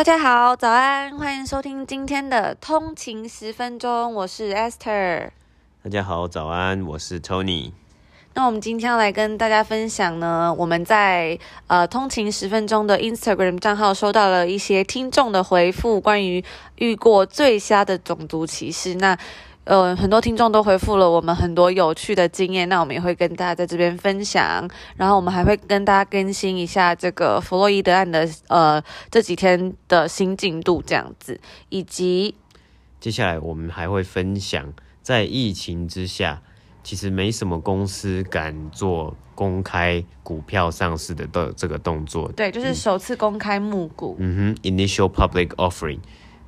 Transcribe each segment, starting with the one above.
大家好，早安，欢迎收听今天的通勤十分钟，我是 Esther。大家好，早安，我是 Tony。那我们今天要来跟大家分享呢，我们在呃通勤十分钟的 Instagram 账号收到了一些听众的回复，关于遇过最瞎的种族歧视。那呃，很多听众都回复了我们很多有趣的经验，那我们也会跟大家在这边分享。然后我们还会跟大家更新一下这个弗洛伊德案的呃这几天的新进度这样子，以及接下来我们还会分享，在疫情之下，其实没什么公司敢做公开股票上市的的这个动作。对，就是首次公开募股。嗯哼，Initial Public Offering。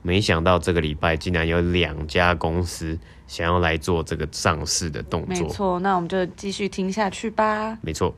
没想到这个礼拜竟然有两家公司想要来做这个上市的动作。没错，那我们就继续听下去吧。没错，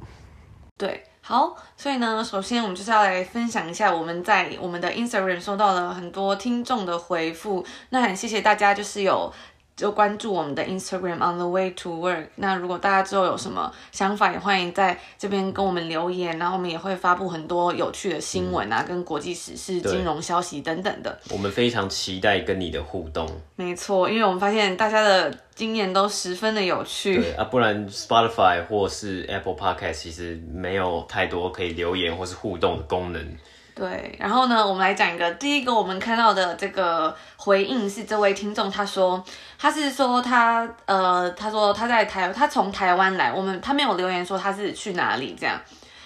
对，好，所以呢，首先我们就是要来分享一下我们在我们的 Instagram 收到了很多听众的回复，那很谢谢大家，就是有。就关注我们的 Instagram on the way to work。那如果大家之后有什么想法，也欢迎在这边跟我们留言。然后我们也会发布很多有趣的新闻啊，嗯、跟国际时事、金融消息等等的。我们非常期待跟你的互动。没错，因为我们发现大家的经验都十分的有趣。对啊，不然 Spotify 或是 Apple Podcast 其实没有太多可以留言或是互动的功能。对，然后呢，我们来讲一个第一个我们看到的这个回应是这位听众他说，他是说他呃，他说他在台，他从台湾来，我们他没有留言说他是去哪里这样。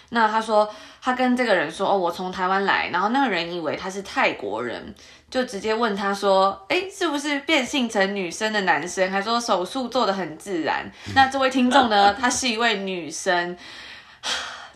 那他说他跟这个人说哦，我从台湾来，然后那个人以为他是泰国人，就直接问他说，哎，是不是变性成女生的男生？还说手术做得很自然。那这位听众呢，她是一位女生。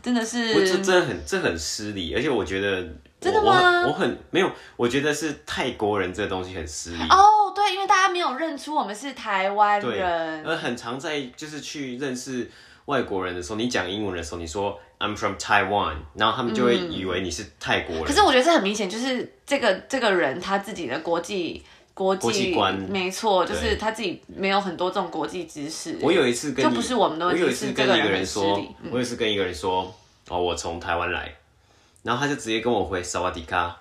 真的是，我这真的很这很失礼，而且我觉得真的吗？我，我很没有，我觉得是泰国人这个东西很失礼哦。对，因为大家没有认出我们是台湾人，而很常在就是去认识外国人的时候，你讲英文的时候，你说 I'm from Taiwan，然后他们就会以为你是泰国人。嗯、可是我觉得这很明显，就是这个这个人他自己的国际。国际观没错，就是他自己没有很多这种国际知识。我有一次跟就不是我们的问题，我有一次跟一个人说，嗯、我有一次跟一个人说，哦，我从台湾来，然后他就直接跟我回萨瓦迪卡。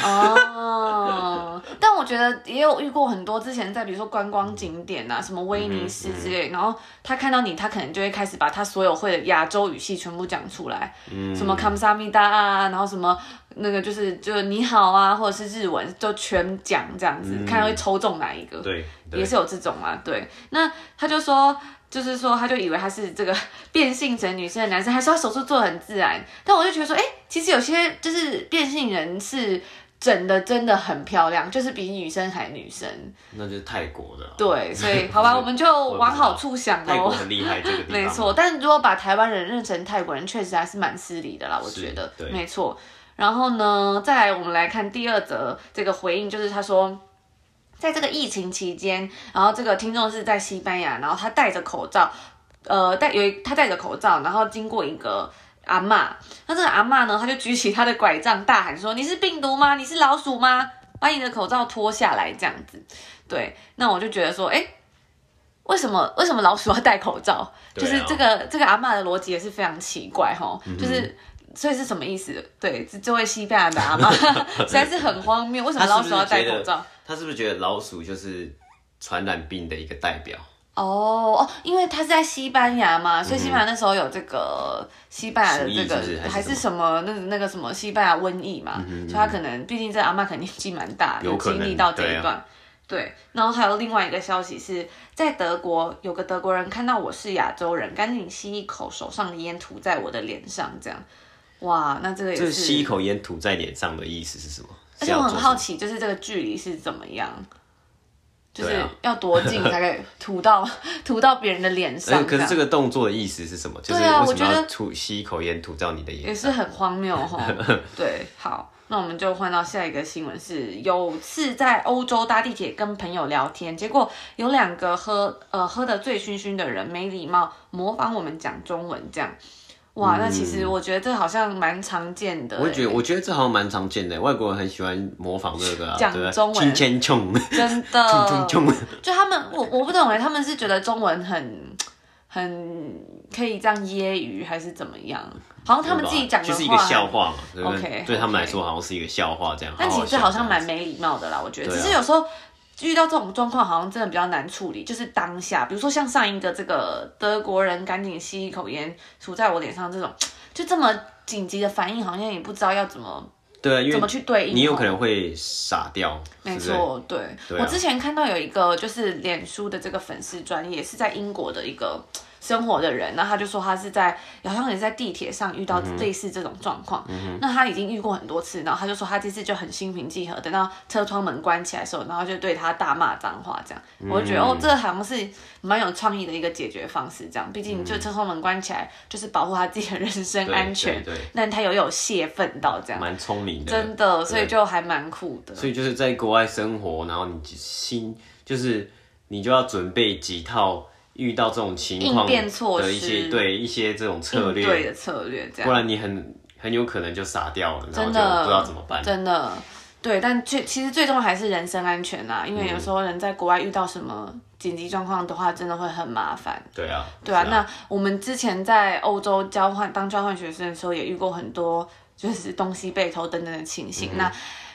哦，但我觉得也有遇过很多之前在比如说观光景点啊，什么威尼斯之类，然后他看到你，他可能就会开始把他所有会的亚洲语系全部讲出来，嗯、什么卡姆萨米达啊，然后什么那个就是就是你好啊，或者是日文就全讲这样子，嗯、看会抽中哪一个，对，对也是有这种啊，对，那他就说。就是说，他就以为他是这个变性成女生的男生，还说他手术做得很自然。但我就觉得说，哎，其实有些就是变性人是整的真的很漂亮，就是比女生还女生。那就是泰国的。对，所以 好吧，我们就往好处想哦。泰国很厉害，这个地方。没错，但如果把台湾人认成泰国人，确实还是蛮失礼的啦，我觉得。对。没错。然后呢，再来我们来看第二则这个回应，就是他说。在这个疫情期间，然后这个听众是在西班牙，然后他戴着口罩，呃，戴有一他戴着口罩，然后经过一个阿嬷，那这个阿嬷呢，他就举起他的拐杖，大喊说：“你是病毒吗？你是老鼠吗？把你的口罩脱下来！”这样子，对，那我就觉得说，哎，为什么为什么老鼠要戴口罩？就是这个这个阿嬷的逻辑也是非常奇怪哈，就是。所以是什么意思？对，这这位西班牙的阿妈 实在是很荒谬。为什么老鼠要戴口罩？他是不是觉得老鼠就是传染病的一个代表？哦哦，因为他是在西班牙嘛，所以西班牙那时候有这个西班牙的这个还是什么那那个什么西班牙瘟疫嘛，所以他可能毕竟这阿嬷肯定年纪蛮大，有经历到这一段。对，然后还有另外一个消息是在德国，有个德国人看到我是亚洲人，赶紧吸一口手上的烟涂在我的脸上，这样。哇，那这个也是吸一口烟涂在脸上的意思是什么？而且我很好奇，就是这个距离是怎么样？就是要多近才可以吐到吐到别人的脸上？可是这个动作的意思是什么？就是为什么要吐吸一口烟吐到你的脸上？也是很荒谬哈。对，好，那我们就换到下一个新闻，是有次在欧洲搭地铁跟朋友聊天，结果有两个喝呃喝得醉醺醺的人没礼貌模仿我们讲中文这样。哇，那其实我觉得这好像蛮常见的。我也觉得，我觉得这好像蛮常见的。外国人很喜欢模仿这个讲中文，真的，就他们，我我不懂哎，他们是觉得中文很很可以这样揶揄，还是怎么样？好像他们自己讲的话就是一个笑话嘛。对 OK，对他们来说好像是一个笑话这样。但其实好像蛮没礼貌的啦，我觉得。只是有时候遇到这种状况，好像真的比较难处理。就是当下，比如说像上一个这个德国人赶紧吸一口烟吐在我脸上这种，就这么紧急的反应，好像也不知道要怎么。对，怎么去对应？你有可能会傻掉。没错，对，我之前看到有一个就是脸书的这个粉丝专业是在英国的一个。生活的人，那他就说他是在好像也是在地铁上遇到类似这种状况，嗯、那他已经遇过很多次，然后他就说他这次就很心平气和，等到车窗门关起来的时候，然后就对他大骂脏话，这样，嗯、我就觉得哦，这好像是蛮有创意的一个解决方式，这样，毕竟就车窗门关起来就是保护他自己的人身安全，对，对，对，但他又有泄愤到这样，蛮聪明的，真的，所以就还蛮酷的。所以就是在国外生活，然后你心就是你就要准备几套。遇到这种情况的一些对一些这种策略，对的策略，这样，不然你很很有可能就傻掉了，然后就不知道怎么办。真的，对，但最其实最终还是人身安全呐，因为有时候人在国外遇到什么紧急状况的话，真的会很麻烦。对啊，对啊。那我们之前在欧洲交换当交换学生的时候，也遇过很多就是东西被偷等等的情形。那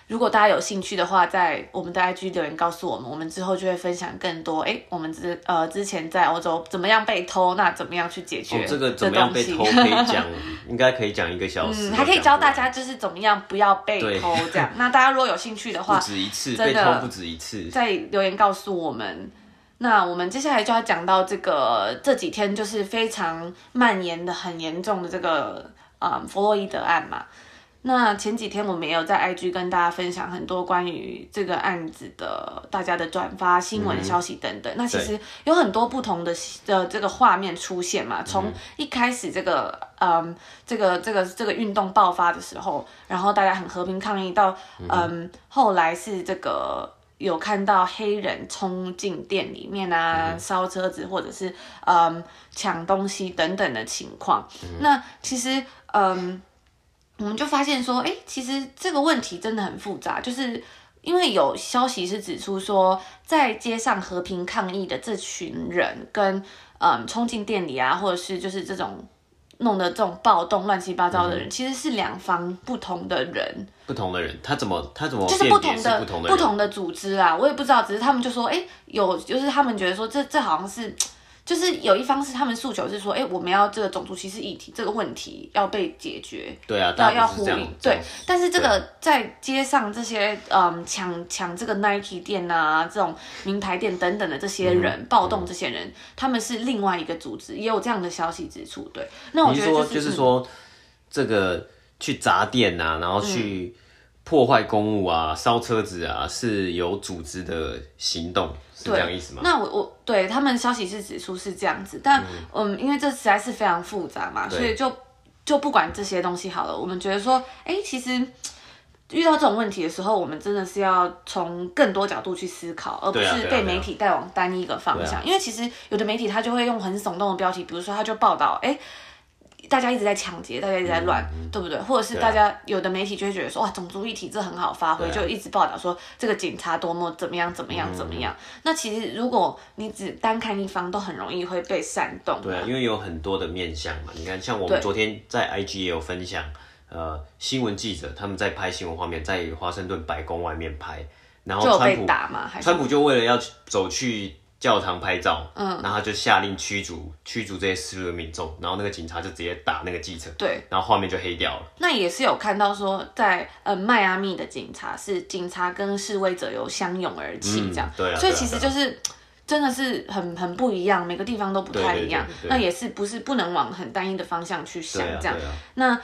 如果大家有兴趣的话，在我们的 IG 留言告诉我们，我们之后就会分享更多。哎，我们之呃之前在欧洲怎么样被偷，那怎么样去解决？哦，这个怎么样被偷可以讲，应该可以讲一个小时。嗯，还可以教大家就是怎么样不要被偷这样。那大家如果有兴趣的话，不止一次被偷，不止一次，在留言告诉我们。那我们接下来就要讲到这个这几天就是非常蔓延的很严重的这个嗯弗洛伊德案嘛。那前几天我们也有在 IG 跟大家分享很多关于这个案子的大家的转发新闻消息等等。嗯、那其实有很多不同的的这个画面出现嘛，从一开始这个嗯这个这个这个运动爆发的时候，然后大家很和平抗议到嗯后来是这个有看到黑人冲进店里面啊烧车子或者是嗯抢东西等等的情况。那其实嗯。我们就发现说，哎，其实这个问题真的很复杂，就是因为有消息是指出说，在街上和平抗议的这群人跟嗯冲进店里啊，或者是就是这种弄得这种暴动乱七八糟的人，嗯、其实是两方不同的人。不同的人，他怎么他怎么就是不同的不同的，不同的组织啊？我也不知道，只是他们就说，哎，有就是他们觉得说这这好像是。就是有一方是他们诉求是说，哎、欸，我们要这个种族歧视议题这个问题要被解决，对啊，要要呼应，对。但是这个在街上这些嗯抢抢这个 Nike 店啊，这种名牌店等等的这些人、嗯、暴动，这些人、嗯、他们是另外一个组织，也有这样的消息之处。对，那我觉得就是，就是说，这个去砸店啊，然后去破坏公物啊，烧、嗯、车子啊，是有组织的行动。是这样意思吗？那我我对他们消息是指出是这样子，但嗯，嗯，因为这实在是非常复杂嘛，所以就就不管这些东西好了。我们觉得说，哎、欸，其实遇到这种问题的时候，我们真的是要从更多角度去思考，而不是被媒体带往单一个方向。因为其实有的媒体他就会用很耸动的标题，比如说他就报道，哎、欸。大家一直在抢劫，大家一直在乱，嗯、对不对？或者是大家有的媒体就会觉得说，哇，种族议题这很好发挥，啊、就一直报道说这个警察多么怎么样怎么样怎么样。嗯、那其实如果你只单看一方，都很容易会被煽动。对啊，因为有很多的面向嘛。你看，像我们昨天在 IG 也有分享，呃，新闻记者他们在拍新闻画面，在华盛顿白宫外面拍，然后川普打嘛，川普就为了要走去。教堂拍照，嗯，然后他就下令驱逐驱逐这些示威民众，然后那个警察就直接打那个记者，对，然后画面就黑掉了。那也是有看到说在，在呃迈阿密的警察是警察跟示威者有相拥而泣这样，嗯、对、啊，所以其实就是真的是很很不一样，每个地方都不太一样。那也是不是不能往很单一的方向去想这样，那。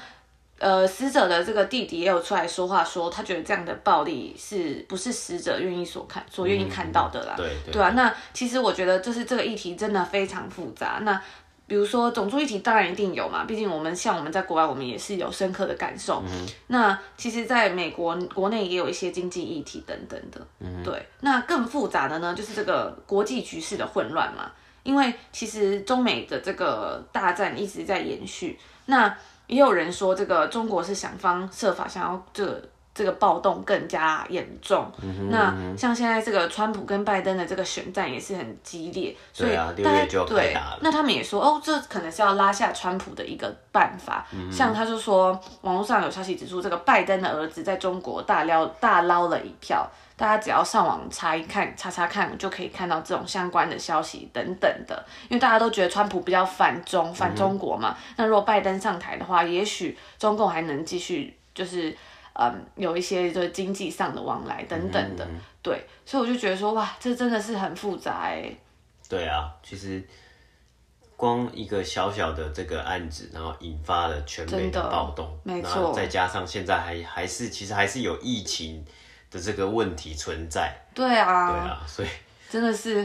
呃，死者的这个弟弟也有出来说话，说他觉得这样的暴力是不是死者愿意所看、所愿意看到的啦？嗯、对对，对啊。那其实我觉得，就是这个议题真的非常复杂。那比如说种族议题，当然一定有嘛，毕竟我们像我们在国外，我们也是有深刻的感受。嗯、那其实，在美国国内也有一些经济议题等等的。嗯。对。那更复杂的呢，就是这个国际局势的混乱嘛，因为其实中美的这个大战一直在延续。那也有人说，这个中国是想方设法想要这这个暴动更加严重。那像现在这个川普跟拜登的这个选战也是很激烈，所以大家对，那他们也说哦，这可能是要拉下川普的一个办法。嗯、像他就说，网络上有消息指出，这个拜登的儿子在中国大捞大捞了一票。大家只要上网查一看，查查看，就可以看到这种相关的消息等等的。因为大家都觉得川普比较反中、反中国嘛。嗯、那如果拜登上台的话，也许中共还能继续，就是嗯，有一些就是经济上的往来等等的。对，所以我就觉得说，哇，这真的是很复杂哎。对啊，其实光一个小小的这个案子，然后引发了全美的暴动，没错。再加上现在还还是其实还是有疫情。的这个问题存在，对啊，对啊，所以真的是，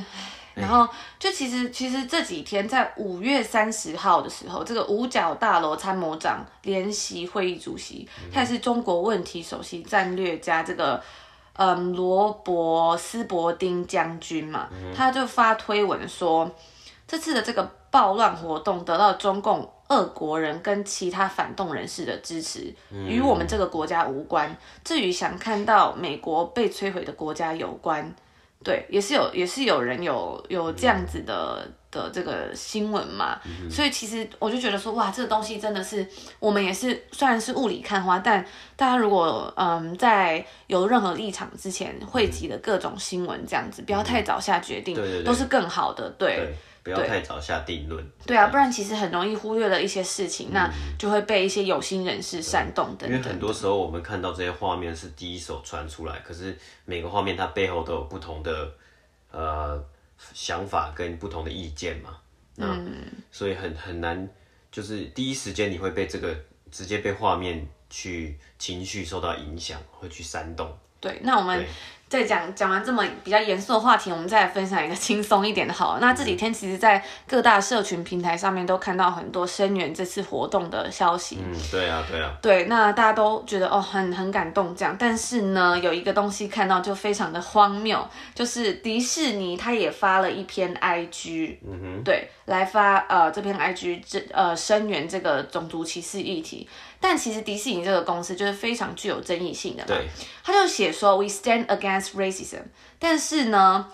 然后就其实其实这几天在五月三十号的时候，这个五角大楼参谋长联席会议主席，他也是中国问题首席战略家，这个嗯罗伯斯伯丁将军嘛，他就发推文说，这次的这个暴乱活动得到中共。俄国人跟其他反动人士的支持，与我们这个国家无关。至于想看到美国被摧毁的国家有关，对，也是有，也是有人有有这样子的的这个新闻嘛。所以其实我就觉得说，哇，这个东西真的是我们也是，虽然是雾里看花，但大家如果嗯在有任何立场之前汇集的各种新闻这样子，不要太早下决定，都是更好的，对。不要太早下定论。对啊，不然其实很容易忽略了一些事情，嗯、那就会被一些有心人士煽动等等。因为很多时候我们看到这些画面是第一手传出来，可是每个画面它背后都有不同的呃想法跟不同的意见嘛。嗯。所以很很难，就是第一时间你会被这个直接被画面去情绪受到影响，会去煽动。对，那我们。在讲讲完这么比较严肃的话题，我们再来分享一个轻松一点的好。那这几天其实，在各大社群平台上面都看到很多声援这次活动的消息。嗯，对啊，对啊。对，那大家都觉得哦，很很感动这样。但是呢，有一个东西看到就非常的荒谬，就是迪士尼他也发了一篇 IG，嗯哼，对，来发呃这篇 IG 这呃声援这个种族歧视议题。但其实迪士尼这个公司就是非常具有争议性的嘛，对，他就写说 We stand against racism。但是呢，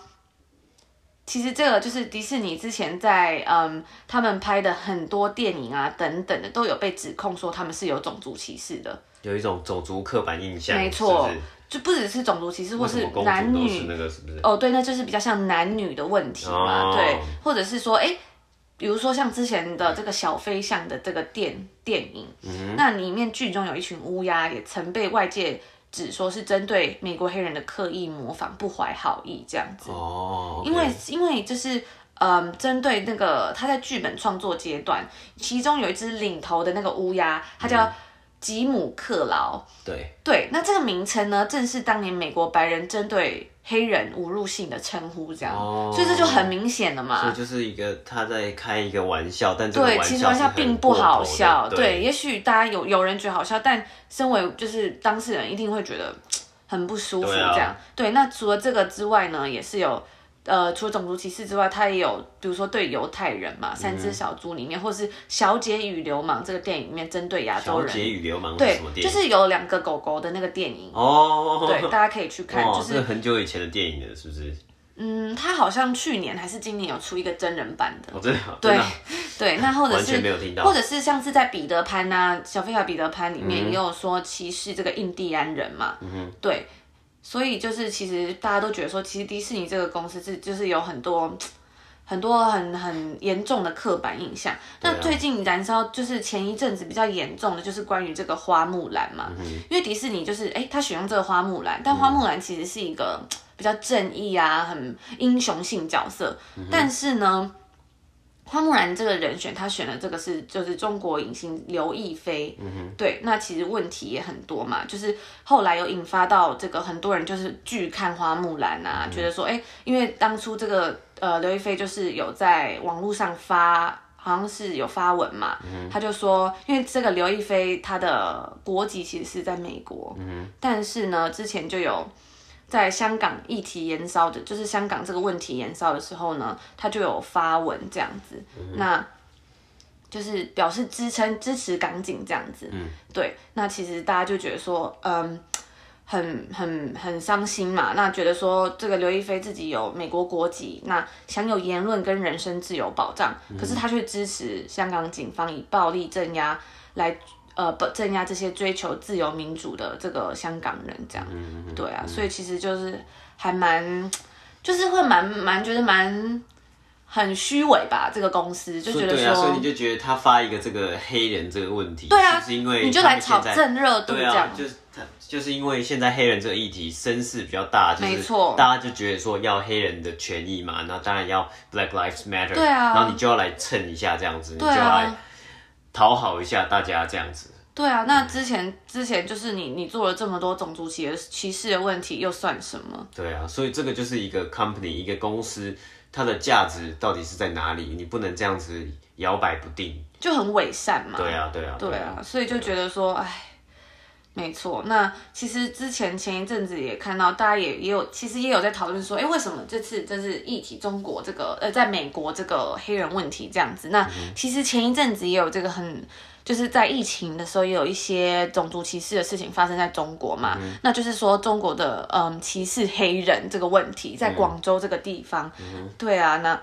其实这个就是迪士尼之前在嗯他们拍的很多电影啊等等的都有被指控说他们是有种族歧视的，有一种种族刻板印象，没错，就不只是种族歧视，或是男女？哦，对，那就是比较像男女的问题嘛，哦、对，或者是说哎。比如说像之前的这个小飞象的这个电电影，嗯、那里面剧中有一群乌鸦，也曾被外界指说是针对美国黑人的刻意模仿，不怀好意这样子。哦，okay、因为因为就是嗯，针对那个他在剧本创作阶段，其中有一只领头的那个乌鸦，它叫吉姆克劳。对对，那这个名称呢，正是当年美国白人针对。黑人侮辱性的称呼，这样，哦、所以这就很明显了嘛。所以就是一个他在开一个玩笑，但这个玩笑对，其实玩笑并不好笑。对，对，也许大家有有人觉得好笑，但身为就是当事人一定会觉得 很不舒服。这样，對，啊、对，那除了这个之外呢，也是有。呃，除了种族歧视之外，他也有，比如说对犹太人嘛，嗯《三只小猪》里面，或是《小姐与流氓》这个电影里面针对亚洲人。小姐与流氓？对，就是有两个狗狗的那个电影。哦。对，大家可以去看，哦、就是很久以前的电影了，是不是？嗯，他好像去年还是今年有出一个真人版的。哦，真的。对对，那或者是或者是像是在彼得潘呐，《小飞侠彼得潘》里面也有说歧视这个印第安人嘛。嗯哼。对。所以就是，其实大家都觉得说，其实迪士尼这个公司是就是有很多很多很很严重的刻板印象。那最近燃烧就是前一阵子比较严重的，就是关于这个花木兰嘛。因为迪士尼就是哎，他选用这个花木兰，但花木兰其实是一个 比较正义啊、很英雄性角色，但是呢。花木兰这个人选，他选的这个是就是中国影星刘亦菲，嗯、哼对，那其实问题也很多嘛，就是后来有引发到这个很多人就是拒看花木兰啊，嗯、觉得说，哎，因为当初这个呃刘亦菲就是有在网络上发，好像是有发文嘛，嗯、哼他就说，因为这个刘亦菲她的国籍其实是在美国，嗯、哼但是呢之前就有。在香港议题延烧的，就是香港这个问题延烧的时候呢，他就有发文这样子，嗯、那就是表示支撑支持港警这样子。嗯，对，那其实大家就觉得说，嗯，很很很伤心嘛，那觉得说这个刘亦菲自己有美国国籍，那享有言论跟人身自由保障，嗯、可是他却支持香港警方以暴力镇压来呃不镇压这些追求自由民主的这个香港人，这样，嗯、对啊，所以其实就是还蛮，就是会蛮蛮觉得蛮。很虚伪吧，这个公司就觉得说，对啊，所以你就觉得他发一个这个黑人这个问题，对啊，是因为你就来炒正热度这样，啊、就是他就是因为现在黑人这个议题声势比较大，没错，就是大家就觉得说要黑人的权益嘛，那当然要 Black Lives Matter，对啊，然后你就要来蹭一下这样子，你就要来讨好一下大家这样子，对啊，那之前之前就是你你做了这么多种族歧视歧视的问题，又算什么？对啊，所以这个就是一个 company 一个公司。它的价值到底是在哪里？你不能这样子摇摆不定，就很伪善嘛。对啊，对啊，对啊，所以就觉得说，哎，没错。那其实之前前一阵子也看到，大家也也有，其实也有在讨论说，哎，为什么这次这是议题中国这个呃，在美国这个黑人问题这样子？那其实前一阵子也有这个很。就是在疫情的时候，也有一些种族歧视的事情发生在中国嘛，嗯、那就是说中国的嗯歧视黑人这个问题，在广州这个地方，嗯、对啊，那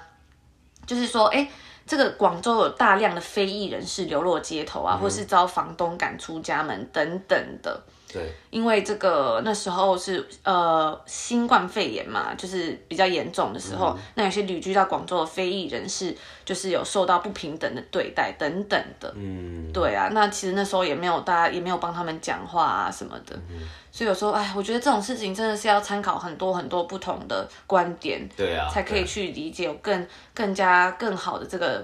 就是说，哎、欸，这个广州有大量的非裔人士流落街头啊，嗯、或是遭房东赶出家门等等的。对，因为这个那时候是呃新冠肺炎嘛，就是比较严重的时候，嗯、那有些旅居到广州的非裔人士，就是有受到不平等的对待等等的。嗯，对啊，那其实那时候也没有大家也没有帮他们讲话啊什么的，嗯、所以有时候哎，我觉得这种事情真的是要参考很多很多不同的观点，对啊，才可以去理解，有更更加更好的这个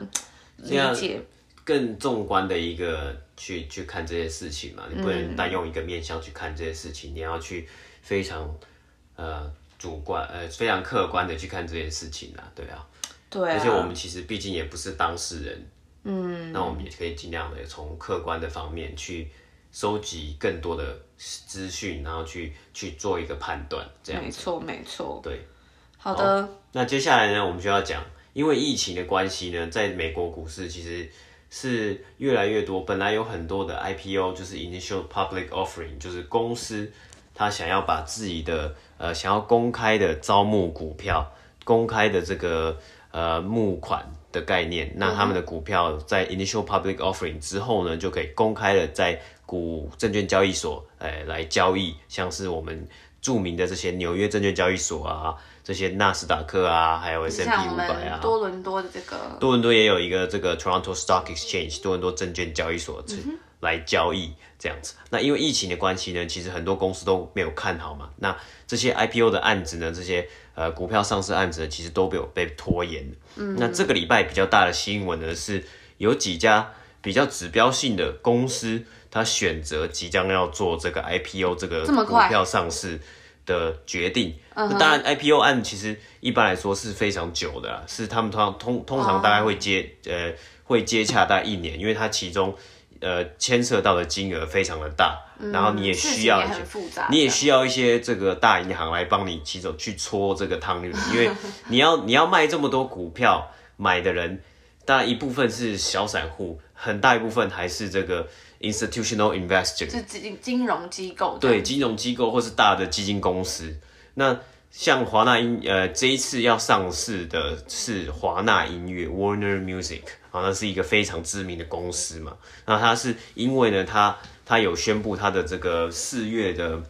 理解，更纵观的一个。去去看这些事情嘛，你不能单用一个面向去看这些事情，嗯、你要去非常呃主观呃非常客观的去看这件事情啊，对啊，对啊，而且我们其实毕竟也不是当事人，嗯，那我们也可以尽量的从客观的方面去收集更多的资讯，然后去去做一个判断，这样子，没错没错，对，好的。好，那接下来呢，我们就要讲，因为疫情的关系呢，在美国股市其实。是越来越多，本来有很多的 IPO，就是 Initial Public Offering，就是公司他想要把自己的呃想要公开的招募股票，公开的这个呃募款的概念，那他们的股票在 Initial Public Offering 之后呢，就可以公开的在股证券交易所哎来交易，像是我们著名的这些纽约证券交易所啊。这些纳斯达克啊，还有 S&P 五百啊，多伦多的这个，多伦多也有一个这个 Toronto Stock Exchange，多伦多证券交易所来交易这样子。那因为疫情的关系呢，其实很多公司都没有看好嘛。那这些 IPO 的案子呢，这些呃股票上市案子呢，其实都被有被拖延。嗯，那这个礼拜比较大的新闻呢，是有几家比较指标性的公司，它选择即将要做这个 IPO 这个股票上市。的决定，那当然 IPO 案其实一般来说是非常久的啦，是他们通常通通常大概会接、oh. 呃会接洽大概一年，因为它其中呃牵涉到的金额非常的大，嗯、然后你也需要一些，你也需要一些这个大银行来帮你其中去搓这个汤圆，因为你要你要卖这么多股票，买的人当然一部分是小散户，很大一部分还是这个。Institutional investor 是金金融机构，对金融机构或是大的基金公司。那像华纳音呃这一次要上市的是华纳音乐 Warner Music，啊，那是一个非常知名的公司嘛。那它是因为呢，它它有宣布它的这个四月的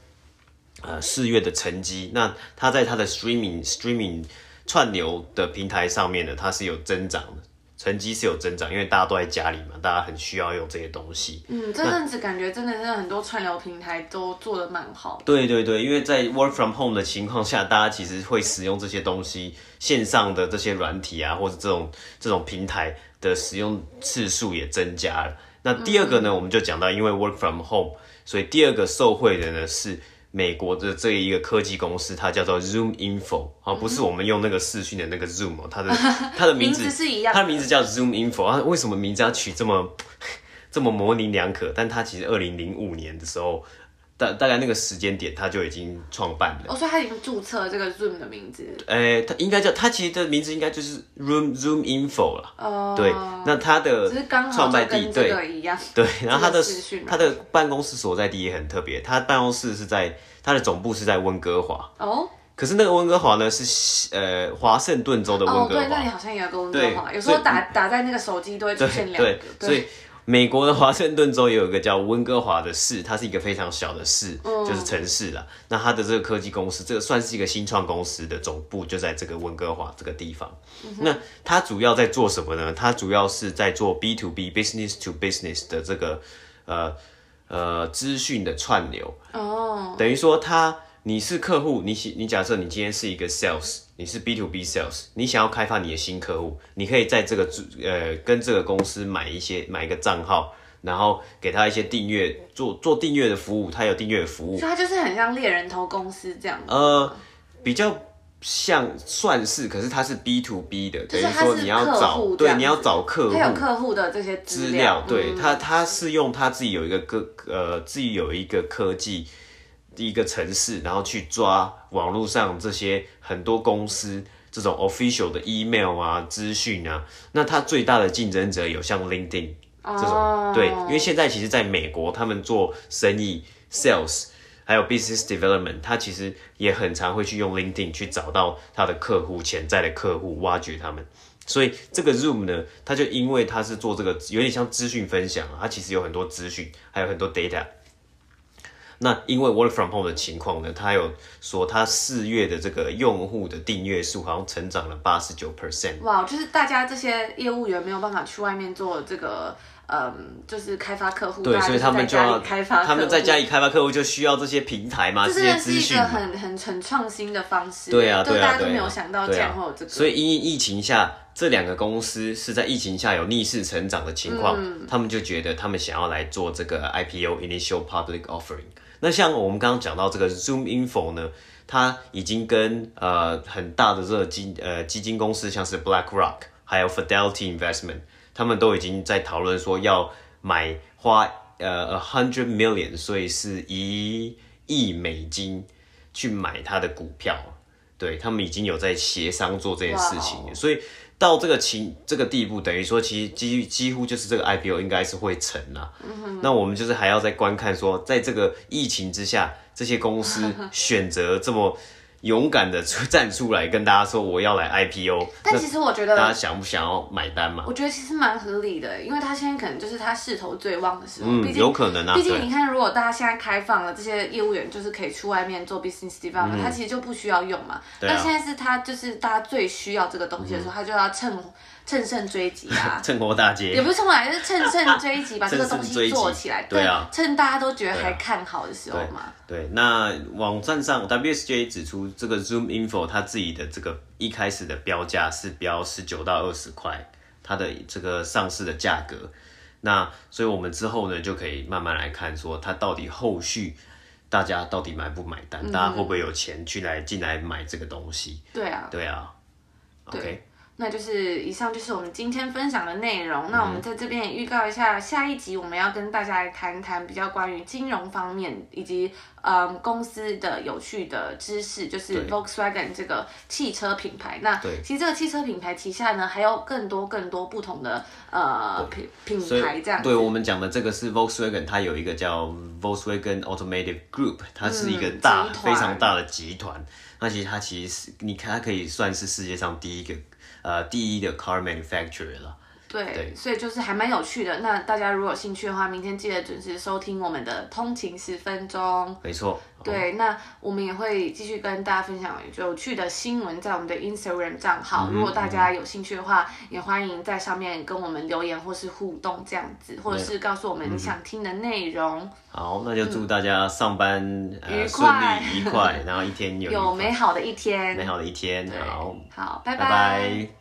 呃四月的成绩。那它在它的 streaming streaming 串流的平台上面呢，它是有增长的。成绩是有增长，因为大家都在家里嘛，大家很需要用这些东西。嗯，这阵子感觉真的是很多串流平台都做的蛮好。对对对，因为在 work from home 的情况下，大家其实会使用这些东西，线上的这些软体啊，或者这种这种平台的使用次数也增加了。那第二个呢，嗯、我们就讲到，因为 work from home，所以第二个受惠的呢是。美国的这一个科技公司，它叫做 Zoom Info，啊，不是我们用那个视讯的那个 Zoom，它的 它的名字，名字是一样，它的名字叫 Zoom Info，啊，为什么名字要取这么 这么模棱两可？但它其实二零零五年的时候大大概那个时间点，他就已经创办了。哦，所以他已经注册了这个 Zoom 的名字。诶、欸，他应该叫他其实的名字应该就是 Room Zoom Info 了。哦。对，那他的创办地对对，然后他的他的办公室所在地也很特别，他办公室是在他的总部是在温哥华。哦。可是那个温哥华呢是呃华盛顿州的温哥华。哦，对，那里好像也有个温哥华，有时候打打在那个手机都会出现两个。对，对，所以。美国的华盛顿州也有一个叫温哥华的市，它是一个非常小的市，嗯、就是城市啦。那它的这个科技公司，这个算是一个新创公司的总部就在这个温哥华这个地方。嗯、那它主要在做什么呢？它主要是在做 B to B business to business 的这个呃呃资讯的串流。哦，等于说它。你是客户，你你假设你今天是一个 sales，你是 B to B sales，你想要开发你的新客户，你可以在这个呃跟这个公司买一些买一个账号，然后给他一些订阅，做做订阅的服务，他有订阅的服务，所以它就是很像猎人头公司这样。呃，比较像算是，可是他是 B to B 的，等于说你要找对，你要找客户，他有客户的这些资料，对他他是用他自己有一个个呃自己有一个科技。一个城市，然后去抓网络上这些很多公司这种 official 的 email 啊、资讯啊，那它最大的竞争者有像 LinkedIn 这种，oh. 对，因为现在其实在美国，他们做生意 sales 还有 business development，他其实也很常会去用 LinkedIn 去找到他的客户、潜在的客户，挖掘他们。所以这个 Zoom 呢，它就因为它是做这个有点像资讯分享啊，它其实有很多资讯，还有很多 data。那因为 work from home 的情况呢，他有说他四月的这个用户的订阅数好像成长了八十九 percent。哇，就是大家这些业务员没有办法去外面做这个，嗯，就是开发客户，对，所以他们就要开发，他们在家里开发客户就需要这些平台嘛，这些资讯。这是一个很很很创新的方式。对啊，对啊，大家都没有想到这样会有这个。所以因疫情下，这两个公司是在疫情下有逆势成长的情况，嗯，他们就觉得他们想要来做这个 IPO Initial Public Offering。那像我们刚刚讲到这个 Zoom Info 呢，它已经跟呃很大的这个基呃基金公司，像是 BlackRock 还有 Fidelity Investment，他们都已经在讨论说要买花呃 a hundred million，所以是一亿美金去买它的股票，对，他们已经有在协商做这件事情.所以。到这个情这个地步，等于说其实几几乎就是这个 IPO 应该是会成啦。嗯。那我们就是还要再观看说，在这个疫情之下，这些公司 选择这么。勇敢的出站出来跟大家说我要来 IPO，但其实我觉得大家想不想要买单嘛？我觉得其实蛮合理的，因为他现在可能就是他势头最旺的时候，嗯，有可能啊。毕竟你看，如果大家现在开放了，这些业务员就是可以出外面做 business development，嗯，他其实就不需要用嘛。那，啊，现在是他就是大家最需要这个东西的时候，嗯，他就要趁。乘胜追击啊！趁火打劫，也不是趁火打劫，是趁胜追击，把这个 东西做起来。对啊，趁大家都觉得还看好的时候嘛。对，对那网站上 WSJ 指出，这个 Zoom Info 它自己的这个一开始的标价是标十九到二十块，它的这个上市的价格。那所以我们之后呢，就可以慢慢来看，说它到底后续大家到底买不买单，嗯、大家会不会有钱去来进来买这个东西？对啊，对啊。OK。那就是以上就是我们今天分享的内容。嗯、那我们在这边也预告一下，下一集我们要跟大家来谈谈比较关于金融方面以及嗯公司的有趣的知识，就是 Volkswagen 这个汽车品牌。那其实这个汽车品牌旗下呢还有更多更多不同的呃品品牌这样。对，我们讲的这个是 Volkswagen，它有一个叫 Volkswagen Automotive Group，它是一个大、嗯、非常大的集团。那其实它其实是你看它可以算是世界上第一个。呃，第一的 car manufacturer 了。对，对，所以就是还蛮有趣的。那大家如果有兴趣的话，明天记得准时收听我们的通勤十分钟。没错。对，那我们也会继续跟大家分享有趣的新闻，在我们的 Instagram 账号。嗯。如果大家有兴趣的话，也欢迎在上面跟我们留言或是互动这样子，或者是告诉我们你想听的内容。嗯。好，那就祝大家上班，愉快，愉快，然后一天有有美好的一天，美好的一天。好，好，拜拜。拜拜。